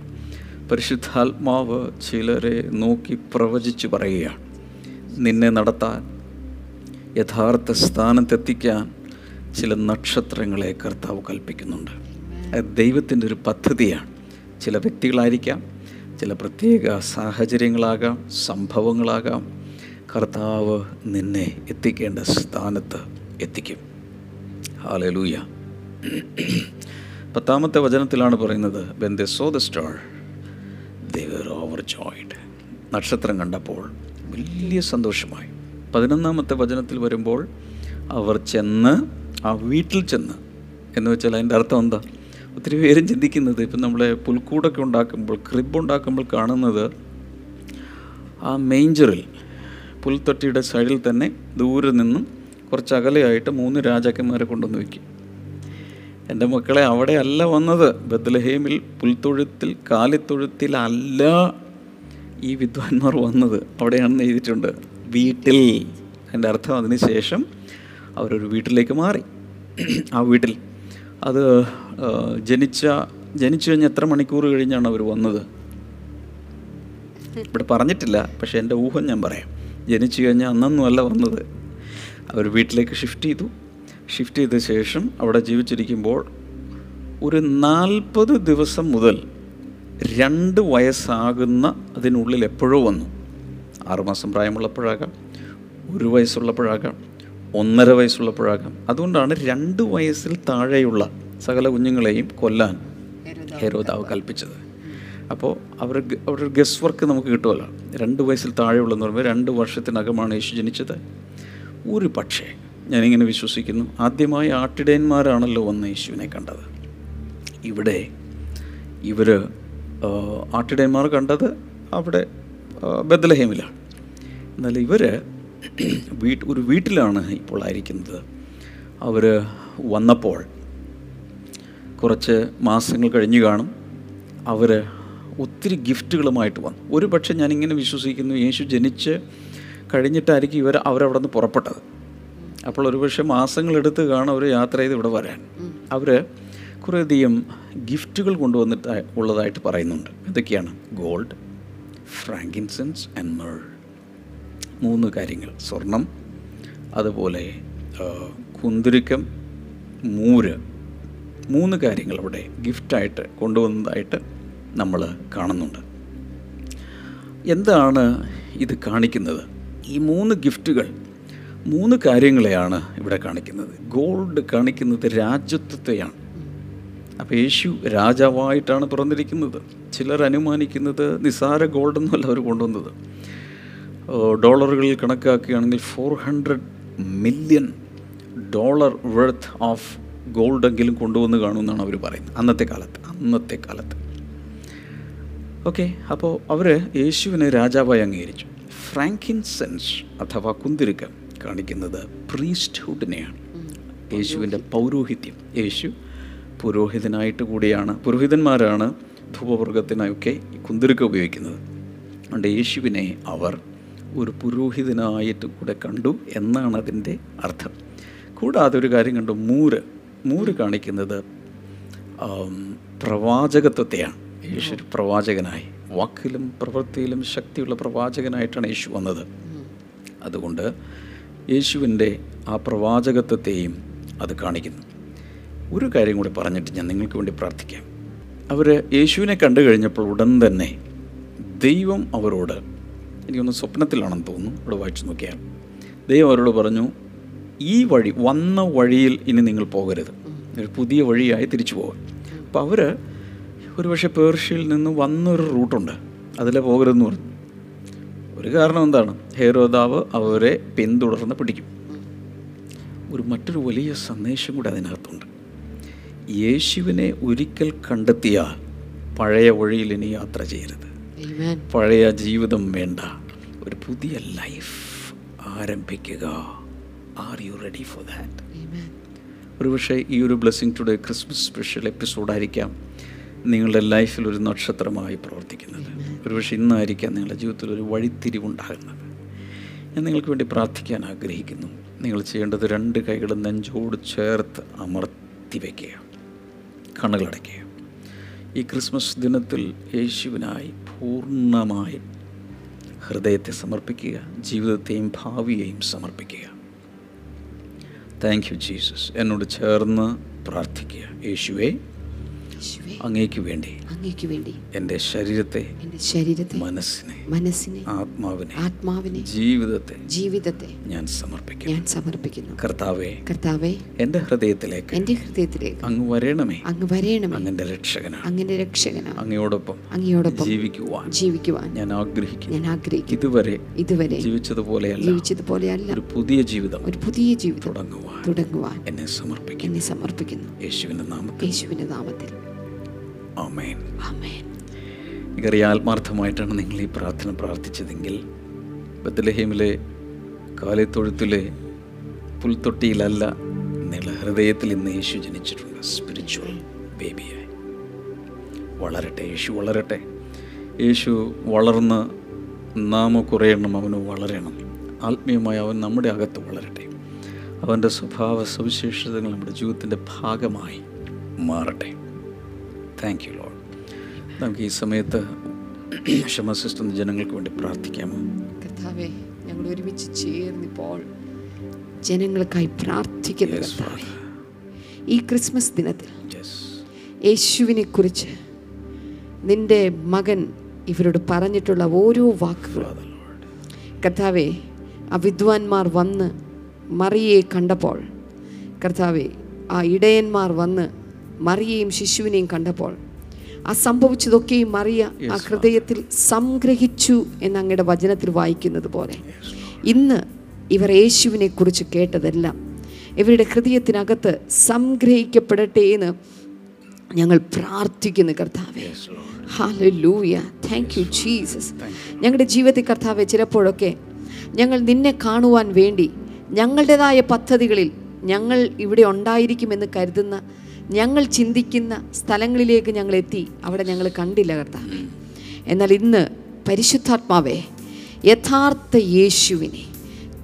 പരിശുദ്ധാത്മാവ് ചിലരെ നോക്കി പ്രവചിച്ച് പറയുകയാണ് നിന്നെ നടത്താൻ യഥാർത്ഥ സ്ഥാനത്തെത്തിക്കാൻ ചില നക്ഷത്രങ്ങളെ കർത്താവ് കൽപ്പിക്കുന്നുണ്ട്. അത് ദൈവത്തിന്റെ ഒരു പദ്ധതിയാണ്. ചില വ്യക്തികളായിരിക്കാം ചില പ്രത്യേക സാഹചര്യങ്ങളാകാം സംഭവങ്ങളാകാം. കർത്താവ് നിന്നെ എത്തിക്കേണ്ട സ്ഥാനത്ത് എത്തിക്കും. ഹാലലൂയ പത്താമത്തെ വചനത്തിലാണ് പറയുന്നത് when they saw the star they were overjoyed നക്ഷത്രം കണ്ടപ്പോൾ വലിയ സന്തോഷമായി. പതിനൊന്നാമത്തെ വചനത്തിൽ വരുമ്പോൾ അവർ ചെന്ന് ആ വീട്ടിൽ ചെന്ന് എന്ന് വെച്ചാൽ അതിന്റെ അർത്ഥം എന്താ? ഒത്തിരി പേരും ചിന്തിക്കുന്നത് ഇപ്പം നമ്മളെ പുൽക്കൂടൊക്കെ ഉണ്ടാക്കുമ്പോൾ ക്രിബ് ഉണ്ടാക്കുമ്പോൾ കാണുന്നത് ആ മെയിഞ്ചറിൽ പുൽത്തൊട്ടിയുടെ സൈഡിൽ തന്നെ ദൂരെ നിന്നും കുറച്ച് അകലെയായിട്ട് മൂന്ന് രാജാക്കന്മാരെ കൊണ്ടുവന്ന് വയ്ക്കും എന്റെ മക്കളെ അവിടെ അല്ല വന്നത്. ബദ്ലഹേമിൽ പുൽത്തൊഴുത്തിൽ കാലിത്തൊഴുത്തിൽ അല്ല ഈ വിദ്വാൻമാർ വന്നത്. അവിടെയാണെന്ന് എഴുതിയിട്ടുണ്ട്. വീട്ടിൽ. എന്റെ അർത്ഥം അതിന് ശേഷം അവരൊരു വീട്ടിലേക്ക് മാറി. ആ വീട്ടിൽ. അത് ജനിച്ച ജനിച്ചു കഴിഞ്ഞ് എത്ര മണിക്കൂർ കഴിഞ്ഞാണ് അവർ വന്നത്? ഇവിടെ പറഞ്ഞിട്ടില്ല പക്ഷേ എന്റെ ഊഹം ഞാൻ പറയാം. ജനിച്ചു കഴിഞ്ഞാൽ അന്നൊന്നും അല്ല വന്നത്. അവർ വീട്ടിലേക്ക് ഷിഫ്റ്റ് ചെയ്തു. ഷിഫ്റ്റ് ചെയ്ത ശേഷം അവിടെ ജീവിച്ചിരിക്കുമ്പോൾ ഒരു നാൽപ്പത് ദിവസം മുതൽ രണ്ട് വയസ്സാകുന്ന അതിനുള്ളിൽ എപ്പോഴോ വന്നു. ആറുമാസം പ്രായമുള്ളപ്പോഴാകാം ഒരു വയസ്സുള്ളപ്പോഴാകാം ഒന്നര വയസ്സുള്ളപ്പോഴാകാം. അതുകൊണ്ടാണ് രണ്ട് വയസ്സിൽ താഴെയുള്ള സകല കുഞ്ഞുങ്ങളെയും കൊല്ലാൻ ഹെരോദാവ് കൽപ്പിച്ചത്. അപ്പോൾ അവർ അവരുടെ ഗസ് വർക്ക് നമുക്ക് കിട്ടുമല്ലോ. രണ്ട് വയസ്സിൽ താഴെയുള്ളതെന്ന് പറയുമ്പോൾ രണ്ട് വർഷത്തിനകമാണ് യേശു ജനിച്ചത്. ഒരു പക്ഷേ ഞാനിങ്ങനെ വിശ്വസിക്കുന്നു. ആദ്യമായി ആട്ടിടയന്മാരാണല്ലോ വന്ന് യേശുവിനെ കണ്ടത്. ഇവിടെ ഇവർ ആട്ടിടയന്മാർ കണ്ടത് അവിടെ ബദലഹേമിലാണ് എന്നാൽ ഇവർ വീട്ട് ഒരു വീട്ടിലാണ് ഇപ്പോൾ ആയിരിക്കുന്നത്. അവർ വന്നപ്പോൾ കുറച്ച് മാസങ്ങൾ കഴിഞ്ഞ് കാണും. അവർ ഒത്തിരി ഗിഫ്റ്റുകളുമായിട്ട് വന്നു. ഒരു പക്ഷേ ഞാനിങ്ങനെ വിശ്വസിക്കുന്നു യേശു ജനിച്ച് കഴിഞ്ഞിട്ടായിരിക്കും ഇവർ അവരവിടെ നിന്ന് പുറപ്പെട്ടത്. അപ്പോൾ ഒരുപക്ഷെ മാസങ്ങളെടുത്ത് കാണും അവർ യാത്ര ചെയ്ത് ഇവിടെ വരാൻ. അവർ കുറേയധികം ഗിഫ്റ്റുകൾ കൊണ്ടുവന്നിട്ട് ഉള്ളതായിട്ട് പറയുന്നുണ്ട്. ഇതൊക്കെയാണ് ഗോൾഡ് ഫ്രാങ്കിൻസൻസ് ആൻഡ് മേൾ മൂന്ന് കാര്യങ്ങൾ. സ്വർണം അതുപോലെ കുന്തിരിക്കം മൂര് മൂന്ന് കാര്യങ്ങൾ അവിടെ ഗിഫ്റ്റായിട്ട് കൊണ്ടുവന്നതായിട്ട് നമ്മൾ കാണുന്നുണ്ട്. എന്താണ് ഇത് കാണിക്കുന്നത്? ഈ മൂന്ന് ഗിഫ്റ്റുകൾ മൂന്ന് കാര്യങ്ങളെയാണ് ഇവിടെ കാണിക്കുന്നത്. ഗോൾഡ് കാണിക്കുന്നത് രാജ്യത്വത്തെയാണ്. അപ്പോൾ യേശു രാജാവായിട്ടാണ് തുറന്നിരിക്കുന്നത്. ചിലർ അനുമാനിക്കുന്നത് നിസാര ഗോൾഡെന്നല്ല അവർ കൊണ്ടുവന്നത്. ഡോളറുകളിൽ കണക്കാക്കുകയാണെങ്കിൽ four hundred million dollar worth of ഗോൾഡെങ്കിലും കൊണ്ടുവന്ന് കാണുമെന്നാണ് അവർ പറയുന്നത്. അന്നത്തെ കാലത്ത് അന്നത്തെ കാലത്ത്. ഓക്കെ അപ്പോൾ അവർ യേശുവിനെ രാജാവായി അംഗീകരിച്ചു. ഫ്രാങ്കിൻസെൻസ് അഥവാ കുന്തിരുക്കം കാണിക്കുന്നത് പ്രീസ്റ്റ്ഹുഡിനെയാണ്. യേശുവിന്റെ പൗരോഹിത്യം. യേശു പുരോഹിതനായിട്ട് കൂടിയാണ്. പുരോഹിതന്മാരാണ് ധൂപവർഗത്തിനൊക്കെ കുന്തിരുക്കം ഉപയോഗിക്കുന്നത്. അതുകൊണ്ട് യേശുവിനെ അവർ ഒരു പുരോഹിതനായിട്ട് കൂടെ കണ്ടു എന്നാണ് അതിന്റെ അർത്ഥം. കൂടാതെ ഒരു കാര്യം കണ്ടു. മൂര്. മൂര് കാണിക്കുന്നത് പ്രവാചകത്വത്തെയാണ്. യേശു പ്രവാചകനായി. വാക്കിലും പ്രവൃത്തിയിലും ശക്തിയുള്ള പ്രവാചകനായിട്ടാണ് യേശു വന്നത്. അതുകൊണ്ട് യേശുവിന്റെ ആ പ്രവാചകത്വത്തെയും അത് കാണിക്കുന്നു. ഒരു കാര്യം കൂടി പറഞ്ഞിട്ട് ഞാൻ നിങ്ങൾക്ക് വേണ്ടി പ്രാർത്ഥിക്കാം. അവർ യേശുവിനെ കണ്ടു കഴിഞ്ഞപ്പോൾ ഉടൻ തന്നെ ദൈവം അവരോട് എനിക്കൊന്ന് സ്വപ്നത്തിലാണെന്ന് തോന്നുന്നു. ഇവിടെ വായിച്ചു നോക്കിയാൽ ദൈവം അവരോട് പറഞ്ഞു ഈ വഴി വന്ന വഴിയിൽ ഇനി നിങ്ങൾ പോകരുത്. ഒരു പുതിയ വഴിയായി തിരിച്ചു പോകാൻ. അപ്പോൾ അവർ ഒരുപക്ഷെ പേർഷ്യയിൽ നിന്ന് വന്നൊരു റൂട്ടുണ്ട്. അതിലെ പോകരുതെന്ന് പറഞ്ഞു. ഒരു കാരണം എന്താണ്? ഹേരോദാവ് അവരെ പിന്തുടർന്ന് പിടിക്കും. ഒരു മറ്റൊരു വലിയ സന്ദേശം കൂടി അതിനകത്തുണ്ട്. യേശുവിനെ ഒരിക്കൽ കണ്ടെത്തിയാൽ പഴയ വഴിയിൽ ഇനി യാത്ര ചെയ്യരുത്. പഴയ ജീവിതം വേണ്ട. ഒരു പുതിയ ലൈഫ് ആരംഭിക്കുക. Are you ready for that. ഒരുപക്ഷെ ഈ ഒരു ബ്ലെസ്സിങ് ടുഡേ ക്രിസ്മസ് സ്പെഷ്യൽ എപ്പിസോഡായിരിക്കാം. നിങ്ങളുടെ ലൈഫിൽ ഒരു നക്ഷത്രമായി പ്രവർത്തിക്കുന്നത്. ഒരുപക്ഷെ ഇന്നായിരിക്കാം നിങ്ങളുടെ ജീവിതത്തിൽ ഒരു വഴിത്തിരിവുണ്ടാകുന്നത്. ഞാൻ നിങ്ങൾക്ക് വേണ്ടി പ്രാർത്ഥിക്കാൻ ആഗ്രഹിക്കുന്നു. നിങ്ങൾ ചെയ്യേണ്ടത് രണ്ട് കൈകളും നെഞ്ചോട് ചേർത്ത് അമർത്തി വയ്ക്കുക കണ്ണുകളടയ്ക്കുക. ഈ ക്രിസ്മസ് ദിനത്തിൽ യേശുവിനായി പൂർണമായും ഹൃദയത്തെ സമർപ്പിക്കുക ജീവിതത്തെയും ഭാവിയെയും സമർപ്പിക്കുക. താങ്ക് യു ജീസസ് എന്നോട് ചേർന്ന് പ്രാർത്ഥിക്കുക. യേശുവേ അങ്ങേക്ക് വേണ്ടി. അങ്ങേക്ക് വേണ്ടി. എന്റെ ശരീരത്തെ എന്റെ ശരീരത്തെ മനസ്സിനെ മനസ്സിനെ ആത്മാവിനെ ആത്മാവിനെ ജീവിതത്തെ ജീവിതത്തെ ഞാൻ സമർപ്പിക്കുന്നു. ഞാൻ സമർപ്പിക്കുന്നു. കർത്താവെ കർത്താവെ എന്റെ ഹൃദയത്തിലേക്ക് എന്റെ ഹൃദയത്തിലേക്ക് അങ്ങ് വരേണമേ. അങ്ങ് വരേണമേ. അങ്ങന്റെ രക്ഷകനാണ്. അങ്ങന്റെ രക്ഷകനാണ്. അങ്ങയോടൊപ്പം അങ്ങയോടൊപ്പം ജീവിക്കുവാൻ ജീവിക്കുവാൻ ഞാൻ ആഗ്രഹിക്കുന്നു. ഞാൻ ആഗ്രഹിക്കുന്നു. ഇതുവരെ ഇതുവരെ ജീവിച്ചതുപോലെയല്ല. ജീവിച്ചതുപോലെയല്ല. ഒരു പുതിയ ജീവിതം ഒരു പുതിയ ജീവിതം തുടങ്ങുവാൻ തുടങ്ങുവാൻ എന്നെ സമർപ്പിക്കുന്നു. എന്നെ സമർപ്പിക്കുന്നു. യേശുവിന്റെ നാമത്തിൽ. യേശുവിന്റെ നാമത്തിൽ. ആമേൻ. എനിക്കറിയാം ആത്മാർത്ഥമായിട്ടാണ് നിങ്ങൾ ഈ പ്രാർത്ഥന പ്രാർത്ഥിച്ചതെങ്കിൽ ബത്തലഹീമിലെ കാലിത്തൊഴുത്തിലെ പുൽത്തൊട്ടിയിലല്ല നിങ്ങളുടെ ഹൃദയത്തിൽ ഇന്ന് യേശു ജനിച്ചിട്ടുണ്ട് സ്പിരിച്വൽ ബേബിയായി വളരട്ടെ യേശു വളരട്ടെ. യേശു വളർന്ന് നാമ കുറയണം അവന് വളരണം. ആത്മീയമായി അവൻ നമ്മുടെ അകത്ത് വളരട്ടെ. അവന്റെ സ്വഭാവ സവിശേഷതകൾ നമ്മുടെ ജീവിതത്തിന്റെ ഭാഗമായി മാറട്ടെ. താങ്ക് യു ലോഡ് നമുക്ക് ഈ സമയത്ത് ക്ഷമ സിസ്റ്റം ജനങ്ങൾക്ക് വേണ്ടി പ്രാർത്ഥിക്കാമോ കർത്താവേ ഞങ്ങൾ ഒരുമിച്ച് ചേർന്നിപ്പോൾ ജനങ്ങൾക്കായി പ്രാർത്ഥിക്കുന്ന കർത്താവേ ഈ ക്രിസ്മസ് ദിനത്തിൽ യേശുവിനെ കുറിച്ച് നിന്റെ മകൻ ഇവരോട് പറഞ്ഞിട്ടുള്ള ഓരോ വാക്കുകളും കർത്താവെ ആ വിദ്വാൻമാർ വന്ന് മറിയെ കണ്ടപ്പോൾ കർത്താവെ ആ ഇടയന്മാർ വന്ന് മറിയെയും ശിശുവിനെയും കണ്ടപ്പോൾ ആ സംഭവിച്ചതൊക്കെയും മറിയ ആ ഹൃദയത്തിൽ സംഗ്രഹിച്ചു എന്ന് അങ്ങയുടെ വചനത്തിൽ വായിക്കുന്നത് പോലെ. ഇന്ന് ഇവർ യേശുവിനെ കുറിച്ച് കേട്ടതെല്ലാം ഇവരുടെ ഹൃദയത്തിനകത്ത് സംഗ്രഹിക്കപ്പെടട്ടെ എന്ന് ഞങ്ങൾ പ്രാർത്ഥിക്കുന്നു കർത്താവെ. ഹാലൂയ താങ്ക് യു ജീസസ് ഞങ്ങളുടെ ജീവിതത്തിൽ കർത്താവെ ചിലപ്പോഴൊക്കെ ഞങ്ങൾ നിന്നെ കാണുവാൻ വേണ്ടി ഞങ്ങളുടേതായ പദ്ധതികളിൽ ഞങ്ങൾ ഇവിടെ ഉണ്ടായിരിക്കുമെന്ന് കരുതുന്ന ഞങ്ങൾ ചിന്തിക്കുന്ന സ്ഥലങ്ങളിലേക്ക് ഞങ്ങൾ എത്തി. അവിടെ ഞങ്ങൾ കണ്ടില്ല കർത്താവ് എന്നാൽ ഇന്ന് പരിശുദ്ധാത്മാവേ യഥാർത്ഥ യേശുവിനെ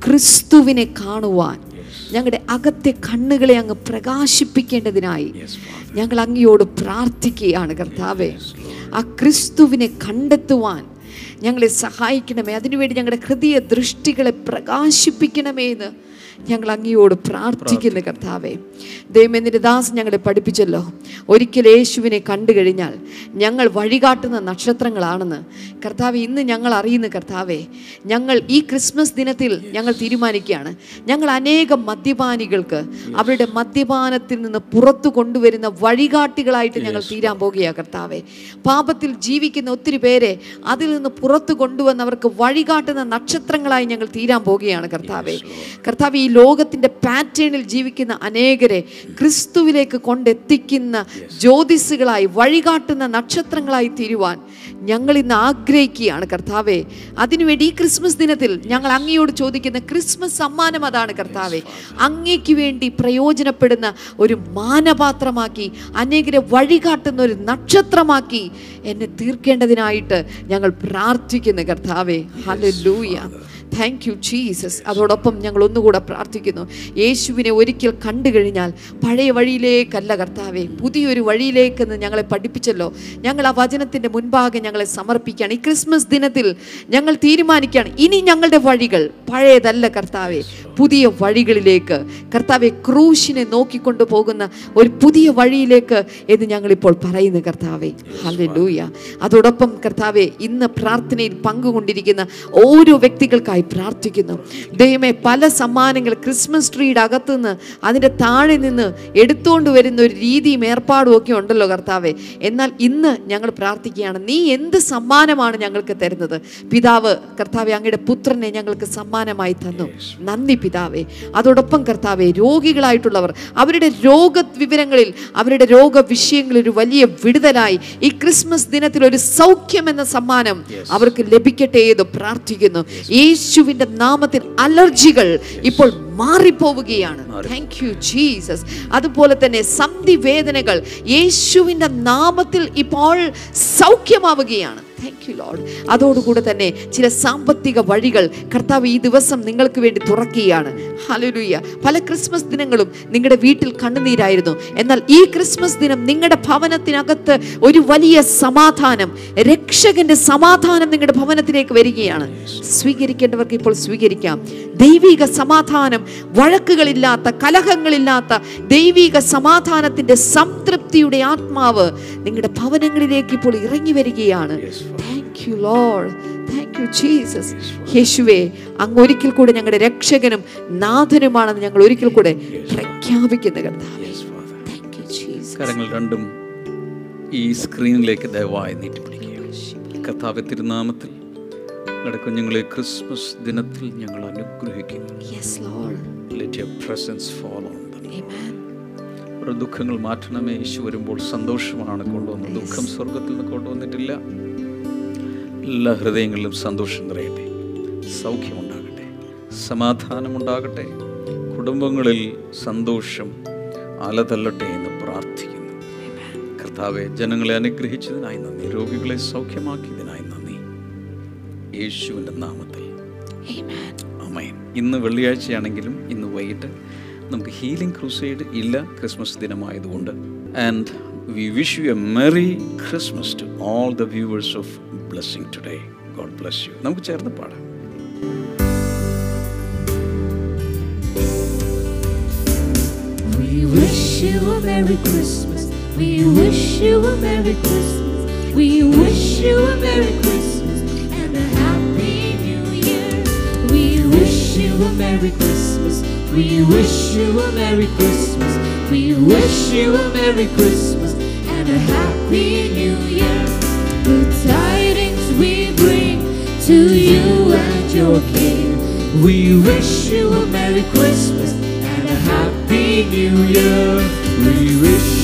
ക്രിസ്തുവിനെ കാണുവാൻ ഞങ്ങളുടെ അകത്തെ കണ്ണുകളെ അങ്ങ് പ്രകാശിപ്പിക്കേണ്ടതിനായി ഞങ്ങൾ അങ്ങയോട് പ്രാർത്ഥിക്കുകയാണ് കർത്താവെ. ആ ക്രിസ്തുവിനെ കണ്ടെത്തുവാൻ ഞങ്ങളെ സഹായിക്കണമേ. അതിനുവേണ്ടി ഞങ്ങളുടെ ഹൃദയ ദൃഷ്ടികളെ പ്രകാശിപ്പിക്കണമേ എന്ന് ഞങ്ങൾ അങ്ങയോട് പ്രാർത്ഥിക്കുന്നു കർത്താവെ. ദൈവമെന്നിന്റെ ദാസ് ഞങ്ങളെ പഠിപ്പിച്ചല്ലോ. ഒരിക്കൽ യേശുവിനെ കണ്ടു കഴിഞ്ഞാൽ ഞങ്ങൾ വഴികാട്ടുന്ന നക്ഷത്രങ്ങളാണെന്ന് കർത്താവ് ഇന്ന് ഞങ്ങൾ അറിയുന്നു കർത്താവെ. ഞങ്ങൾ ഈ ക്രിസ്മസ് ദിനത്തിൽ ഞങ്ങൾ തീരുമാനിക്കുകയാണ്. ഞങ്ങൾ അനേകം മദ്യപാനികൾക്ക് അവരുടെ മദ്യപാനത്തിൽ നിന്ന് പുറത്തു കൊണ്ടുവരുന്ന വഴികാട്ടികളായിട്ട് ഞങ്ങൾ തീരാൻ പോകുകയാണ് കർത്താവെ. പാപത്തിൽ ജീവിക്കുന്ന ഒത്തിരി പേരെ അതിൽ നിന്ന് പുറത്തു കൊണ്ടുവന്നവർക്ക് വഴികാട്ടുന്ന നക്ഷത്രങ്ങളായി ഞങ്ങൾ തീരാൻ പോകുകയാണ് കർത്താവെ. കർത്താവ് ഈ ലോകത്തിന്റെ പാറ്റേണിൽ ജീവിക്കുന്ന അനേകരെ ക്രിസ്തുവിലേക്ക് കൊണ്ടെത്തിക്കുന്ന ജ്യോതിസുകളായി വഴികാട്ടുന്ന നക്ഷത്രങ്ങളായി തീരുവാൻ ഞങ്ങൾ ഇന്ന് ആഗ്രഹിക്കുകയാണ് കർത്താവെ. അതിനുവേണ്ടി ഈ ക്രിസ്മസ് ദിനത്തിൽ ഞങ്ങൾ അങ്ങയോട് ചോദിക്കുന്ന ക്രിസ്മസ് സമ്മാനം അതാണ് കർത്താവെ. അങ്ങയ്ക്ക് വേണ്ടി പ്രയോജനപ്പെടുന്ന ഒരു മാനപാത്രമാക്കി അനേകരെ വഴികാട്ടുന്ന ഒരു നക്ഷത്രമാക്കി എന്നെ തീർക്കേണ്ടതിനായിട്ട് ഞങ്ങൾ പ്രാർത്ഥിക്കുന്നു കർത്താവെ. ഹല്ലേലൂയ താങ്ക് യു ജീസസ് അതോടൊപ്പം ഞങ്ങൾ ഒന്നുകൂടെ പ്രാർത്ഥിക്കുന്നു. യേശുവിനെ ഒരിക്കൽ കണ്ടു കഴിഞ്ഞാൽ പഴയ വഴിയിലേക്കല്ല കർത്താവെ പുതിയൊരു വഴിയിലേക്കെന്ന് ഞങ്ങളെ പഠിപ്പിച്ചല്ലോ. ഞങ്ങൾ ആ വചനത്തിന്റെ മുൻപാകെ ഞങ്ങളെ സമർപ്പിക്കുകയാണ്. ഈ ക്രിസ്മസ് ദിനത്തിൽ ഞങ്ങൾ തീരുമാനിക്കുകയാണ്. ഇനി ഞങ്ങളുടെ വഴികൾ പഴയതല്ല കർത്താവെ. പുതിയ വഴികളിലേക്ക് കർത്താവെ ക്രൂശിനെ നോക്കിക്കൊണ്ടു പോകുന്ന ഒരു പുതിയ വഴിയിലേക്ക് എന്ന് ഞങ്ങളിപ്പോൾ പറയുന്നു കർത്താവെ. ഹലൂയ അതോടൊപ്പം കർത്താവെ ഇന്ന് പ്രാർത്ഥനയിൽ പങ്കുകൊണ്ടിരിക്കുന്ന ഓരോ വ്യക്തികൾക്കായി പ്രാർത്ഥിക്കുന്നു. ദൈവമേ പല സമ്മാനങ്ങൾ ക്രിസ്മസ് ട്രീയുടെ അകത്തുനിന്ന് അതിന്റെ താഴെ നിന്ന് എടുത്തുകൊണ്ട് വരുന്ന ഒരു രീതിയും ഏർപ്പാടും ഒക്കെ ഉണ്ടല്ലോ കർത്താവെ. എന്നാൽ ഇന്ന് ഞങ്ങൾ പ്രാർത്ഥിക്കുകയാണ് നീ എന്ത് സമ്മാനമാണ് ഞങ്ങൾക്ക് തരുന്നത്? പിതാവ് കർത്താവെ അങ്ങയുടെ പുത്രനെ ഞങ്ങൾക്ക് സമ്മാനമായി തന്നു. നന്ദി പിതാവേ അതോടൊപ്പം കർത്താവേ രോഗികളായിട്ടുള്ളവർ അവരുടെ രോഗ വിവരങ്ങളിൽ അവരുടെ രോഗവിഷയങ്ങളിൽ ഒരു വലിയ വിടുതലായി. ഈ ക്രിസ്മസ് ദിനത്തിൽ ഒരു സൗഖ്യം എന്ന സമ്മാനം അവർക്ക് ലഭിക്കട്ടെ എന്ന് പ്രാർത്ഥിക്കുന്നു. യേശുവിന്റെ നാമത്തിൽ അലർജികൾ ഇപ്പോൾ മാറിപ്പോവുകയാണ്. താങ്ക് യു ജീസസ് അതുപോലെ തന്നെ സന്ധി വേദനകൾ യേശുവിന്റെ നാമത്തിൽ ഇപ്പോൾ സൗഖ്യമാവുകയാണ്. താങ്ക് യു ലോഡ് അതോടുകൂടെ തന്നെ ചില സാമ്പത്തിക വഴികൾ കർത്താവ് ഈ ദിവസം നിങ്ങൾക്ക് വേണ്ടി തുറക്കുകയാണ്. ഹലലുയ്യ പല ക്രിസ്മസ് ദിനങ്ങളും നിങ്ങളുടെ വീട്ടിൽ കണ്ണുനീരായിരുന്നു. എന്നാൽ ഈ ക്രിസ്മസ് ദിനം നിങ്ങളുടെ ഭവനത്തിനകത്ത് ഒരു വലിയ സമാധാനം രക്ഷകന്റെ സമാധാനം നിങ്ങളുടെ ഭവനത്തിലേക്ക് വരികയാണ്. സ്വീകരിക്കേണ്ടവർക്ക് ഇപ്പോൾ സ്വീകരിക്കാം. ദൈവിക സമാധാനം വഴക്കുകളില്ലാത്ത കലഹങ്ങളില്ലാത്ത ദൈവിക സമാധാനത്തിന്റെ സംതൃപ്തിയുടെ ആത്മാവ് നിങ്ങളുടെ ഭവനങ്ങളിലേക്ക് ഇപ്പോൾ ഇറങ്ങി വരികയാണ്. Thank you Lord thank you Jesus യേശുവേ അങ്ങ് ഒരിക്കൽ കൂടെ ഞങ്ങളുടെ രക്ഷകനും നാഥനുമാണെന്ന് ഞങ്ങൾ ഒരിക്കൽ കൂടെ പ്രഖ്യാപിക്കുന്ന കർത്താവേ. യു ജീസസ് കരങ്ങൾ രണ്ടും ഈ സ്ക്രീനിലേക്ക് ദയവായി നീട്ടിപ്പിടിക്കുക കർത്താവ് തിരുനാമത്തിൽ ഞങ്ങളുടെ കുഞ്ഞുങ്ങളെ ക്രിസ്മസ് ദിനത്തിൽ ഞങ്ങൾ അനുഗ്രഹിക്കുന്നു ദുഃഖങ്ങൾ മാറ്റണമേ. യേശു വരുമ്പോൾ സന്തോഷമാണ് കൊണ്ടുവന്നത്. ദുഃഖം സ്വർഗത്തിൽ നിന്ന് കൊണ്ടുവന്നിട്ടില്ല. എല്ലാ ഹൃദയങ്ങളിലും സന്തോഷം നിറയട്ടെ. സൗഖ്യമുണ്ടാകട്ടെ സമാധാനമുണ്ടാകട്ടെ കുടുംബങ്ങളിൽ സന്തോഷം അലതല്ലട്ടെ. കർത്താവെ ജനങ്ങളെ അനുഗ്രഹിച്ചതിനായി നന്ദി. രോഗികളെ സൗഖ്യമാക്കിയതിനായി നന്ദി. യേശുവിന്റെ നാമത്തിൽ. ആമേൻ. അമയൻ ഇന്ന് വെള്ളിയാഴ്ചയാണെങ്കിലും ഇന്ന് വൈകിട്ട് നമുക്ക് ഹീലിംഗ് ക്രൂസൈഡ് ഇല്ല Christmas ദിനമായതുകൊണ്ട്. And we wish you a merry Christmas to all the viewers of blessing today God bless you നമുക്ക് ചേർന്ന് പാടാം. We wish you a Merry Christmas. We wish you a Merry Christmas. We wish you a Merry Christmas and a Happy New Year. We wish you a Merry Christmas. We wish you a Merry Christmas. We wish you a Merry Christmas and a Happy New Year. Good tidings we bring to you and your King. We wish you a Merry Christmas and a Happy New Year. We wish